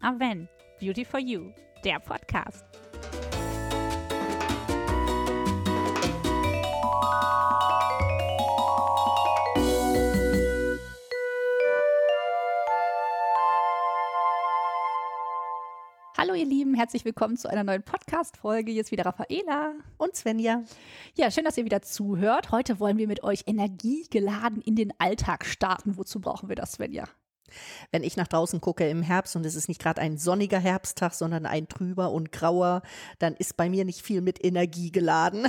Aven, Beauty for You, der Podcast. Hallo ihr Lieben, herzlich willkommen zu einer neuen Podcast-Folge. Hier ist wieder Raffaela und Svenja. Ja, schön, dass ihr wieder zuhört. Heute wollen wir mit euch energiegeladen in den Alltag starten. Wozu brauchen wir das, Svenja? Wenn ich nach draußen gucke im Herbst und es ist nicht gerade ein sonniger Herbsttag, sondern ein trüber und grauer, dann ist bei mir nicht viel mit Energie geladen.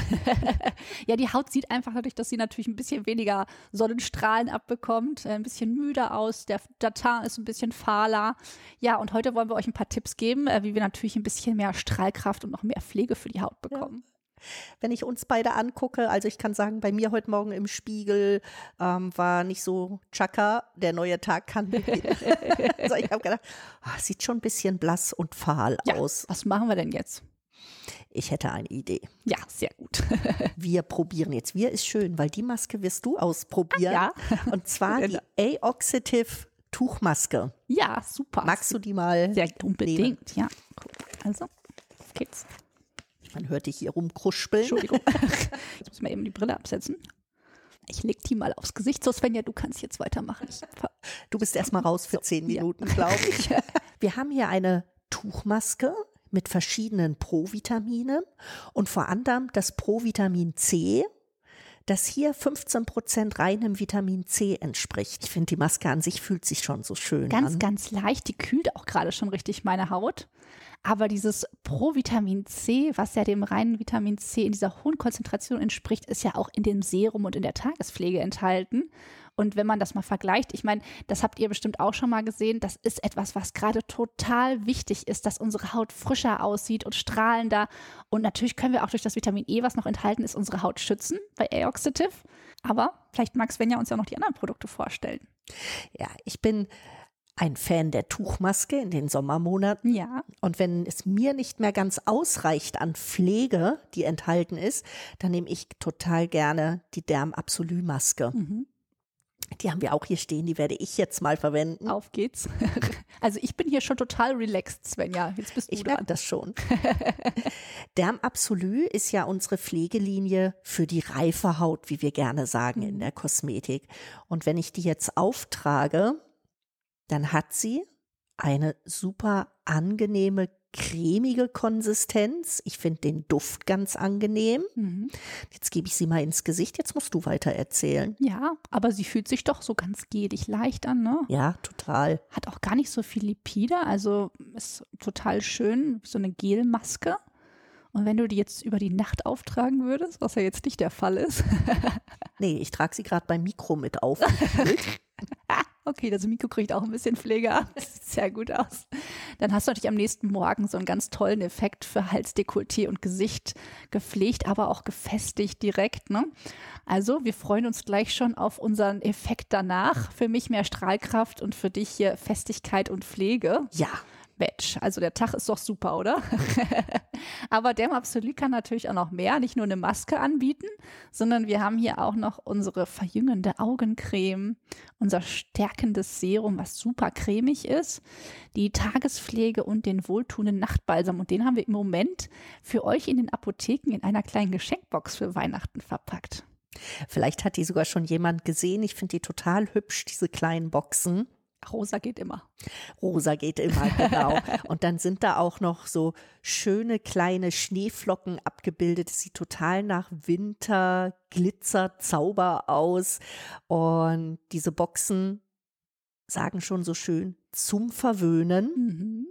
ja, die Haut sieht einfach dadurch, dass sie natürlich ein bisschen weniger Sonnenstrahlen abbekommt, äh, ein bisschen müder aus, der Datin ist ein bisschen fahler. Ja, und heute wollen wir euch ein paar Tipps geben, äh, wie wir natürlich ein bisschen mehr Strahlkraft und noch mehr Pflege für die Haut bekommen. Ja. Wenn ich uns beide angucke, also ich kann sagen, bei mir heute Morgen im Spiegel ähm, war nicht so Chaka, der neue Tag kann beginnen. also ich habe gedacht, oh, sieht schon ein bisschen blass und fahl ja, aus. Was machen wir denn jetzt? Ich hätte eine Idee. Ja, sehr gut. wir probieren jetzt. Wir ist schön, weil die Maske wirst du ausprobieren. Ah, ja. Und zwar die A-Oxidative Tuchmaske. Ja, super. Magst du die mal? Sehr unbedingt, nehmen? ja. Also, auf geht's. Man hört dich hier rumkruspeln. Entschuldigung. Jetzt muss man eben die Brille absetzen. Ich leg die mal aufs Gesicht. So, Svenja, du kannst jetzt weitermachen. du bist erstmal raus für zehn Minuten, ja. glaube ich. Wir haben hier eine Tuchmaske mit verschiedenen Provitaminen und vor allem das Provitamin C, das hier 15 Prozent reinem Vitamin C entspricht. Ich finde, die Maske an sich fühlt sich schon so schön ganz, an. Ganz, ganz leicht. Die kühlt auch gerade schon richtig meine Haut. Aber dieses Provitamin C, was ja dem reinen Vitamin C in dieser hohen Konzentration entspricht, ist ja auch in dem Serum und in der Tagespflege enthalten. Und wenn man das mal vergleicht, ich meine, das habt ihr bestimmt auch schon mal gesehen, das ist etwas, was gerade total wichtig ist, dass unsere Haut frischer aussieht und strahlender. Und natürlich können wir auch durch das Vitamin E, was noch enthalten ist, unsere Haut schützen bei A-Oxidative. Aber vielleicht mag Svenja uns ja auch noch die anderen Produkte vorstellen. Ja, ich bin ein Fan der Tuchmaske in den Sommermonaten. Ja. Und wenn es mir nicht mehr ganz ausreicht an Pflege, die enthalten ist, dann nehme ich total gerne die Derm Absolu Maske. Mhm. Die haben wir auch hier stehen, die werde ich jetzt mal verwenden. Auf geht's. Also ich bin hier schon total relaxed, Svenja. Jetzt bist du Ich merke das schon. Derm Absolu ist ja unsere Pflegelinie für die reife Haut, wie wir gerne sagen in mhm. der Kosmetik. Und wenn ich die jetzt auftrage, dann hat sie eine super angenehme cremige Konsistenz. Ich finde den Duft ganz angenehm. Mhm. Jetzt gebe ich sie mal ins Gesicht. Jetzt musst du weiter erzählen. Ja, aber sie fühlt sich doch so ganz gelig leicht an, ne? Ja, total. Hat auch gar nicht so viel Lipide, also ist total schön, so eine Gelmaske. Und wenn du die jetzt über die Nacht auftragen würdest, was ja jetzt nicht der Fall ist. nee, ich trage sie gerade beim Mikro mit auf. okay, das Mikro kriegt auch ein bisschen Pflege ab. Das sieht sehr gut aus. Dann hast du natürlich am nächsten Morgen so einen ganz tollen Effekt für Halsdekolleté und Gesicht gepflegt, aber auch gefestigt direkt. Ne? Also wir freuen uns gleich schon auf unseren Effekt danach. Für mich mehr Strahlkraft und für dich hier Festigkeit und Pflege. Ja. Match. Also der Tag ist doch super, oder? Aber Dermabsolut kann natürlich auch noch mehr, nicht nur eine Maske anbieten, sondern wir haben hier auch noch unsere verjüngende Augencreme, unser stärkendes Serum, was super cremig ist, die Tagespflege und den wohltuenden Nachtbalsam. Und den haben wir im Moment für euch in den Apotheken in einer kleinen Geschenkbox für Weihnachten verpackt. Vielleicht hat die sogar schon jemand gesehen. Ich finde die total hübsch, diese kleinen Boxen. Rosa geht immer. Rosa geht immer, genau. Und dann sind da auch noch so schöne kleine Schneeflocken abgebildet. Es sieht total nach Winter, Glitzer, Zauber aus. Und diese Boxen sagen schon so schön zum Verwöhnen. Mhm.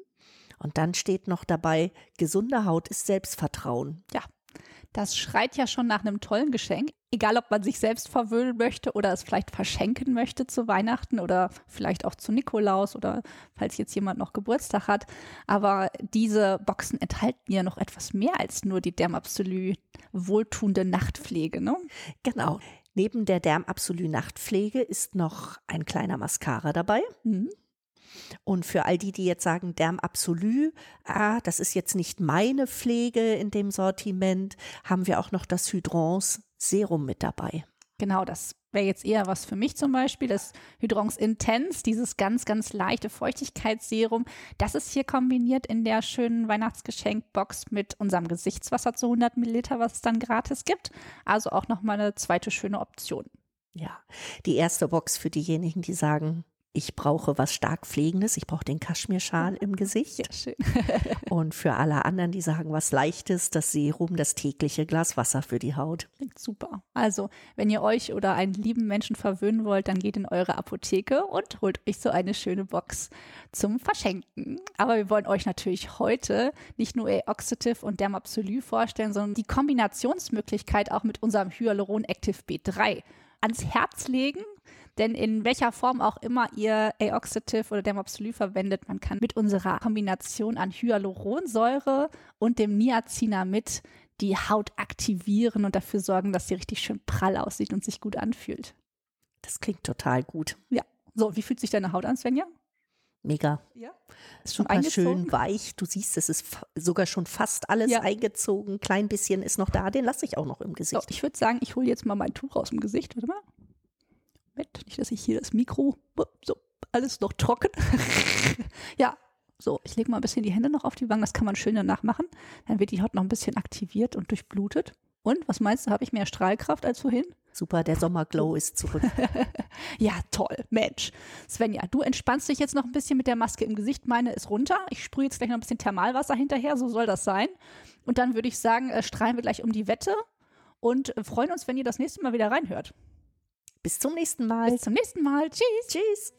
Und dann steht noch dabei, gesunde Haut ist Selbstvertrauen. Ja, das schreit ja schon nach einem tollen Geschenk. Egal, ob man sich selbst verwöhnen möchte oder es vielleicht verschenken möchte zu Weihnachten oder vielleicht auch zu Nikolaus oder falls jetzt jemand noch Geburtstag hat. Aber diese Boxen enthalten ja noch etwas mehr als nur die Dermabsolü wohltuende Nachtpflege, ne? Genau. Neben der Dermabsolü Nachtpflege ist noch ein kleiner Mascara dabei. Mhm. Und für all die, die jetzt sagen, Derm Absolu, ah, das ist jetzt nicht meine Pflege in dem Sortiment, haben wir auch noch das Hydrance Serum mit dabei. Genau, das wäre jetzt eher was für mich zum Beispiel. Das Hydrons Intense, dieses ganz, ganz leichte Feuchtigkeitsserum, das ist hier kombiniert in der schönen Weihnachtsgeschenkbox mit unserem Gesichtswasser zu 100 Milliliter, was es dann gratis gibt. Also auch nochmal eine zweite schöne Option. Ja, die erste Box für diejenigen, die sagen, ich brauche was stark Pflegendes, ich brauche den Kaschmirschal im Gesicht. Ja, schön. Und für alle anderen, die sagen, was Leichtes, das Serum, das tägliche Glas Wasser für die Haut. Klingt super. Also, wenn ihr euch oder einen lieben Menschen verwöhnen wollt, dann geht in eure Apotheke und holt euch so eine schöne Box zum Verschenken. Aber wir wollen euch natürlich heute nicht nur Eoxative und Dermapsylu vorstellen, sondern die Kombinationsmöglichkeit auch mit unserem Hyaluron Active B3 ans Herz legen. Denn in welcher Form auch immer ihr Aoxative oder Dermopsyly verwendet, man kann mit unserer Kombination an Hyaluronsäure und dem Niacinamid die Haut aktivieren und dafür sorgen, dass sie richtig schön prall aussieht und sich gut anfühlt. Das klingt total gut. Ja. So, wie fühlt sich deine Haut an, Svenja? Mega. Ja. Ist schon schön weich. Du siehst, es ist sogar schon fast alles ja. eingezogen. Klein bisschen ist noch da. Den lasse ich auch noch im Gesicht. So, ich würde sagen, ich hole jetzt mal mein Tuch aus dem Gesicht. Warte mal. Moment, nicht, dass ich hier das Mikro, so, alles noch trocken. ja, so, ich lege mal ein bisschen die Hände noch auf die Wangen, das kann man schön danach machen. Dann wird die Haut noch ein bisschen aktiviert und durchblutet. Und, was meinst du, habe ich mehr Strahlkraft als vorhin? Super, der Sommerglow ist zurück. ja, toll, Mensch. Svenja, du entspannst dich jetzt noch ein bisschen mit der Maske im Gesicht. Meine ist runter. Ich sprühe jetzt gleich noch ein bisschen Thermalwasser hinterher, so soll das sein. Und dann würde ich sagen, äh, strahlen wir gleich um die Wette und äh, freuen uns, wenn ihr das nächste Mal wieder reinhört. Bis zum nächsten Mal. Bis zum nächsten Mal. Tschüss. Tschüss.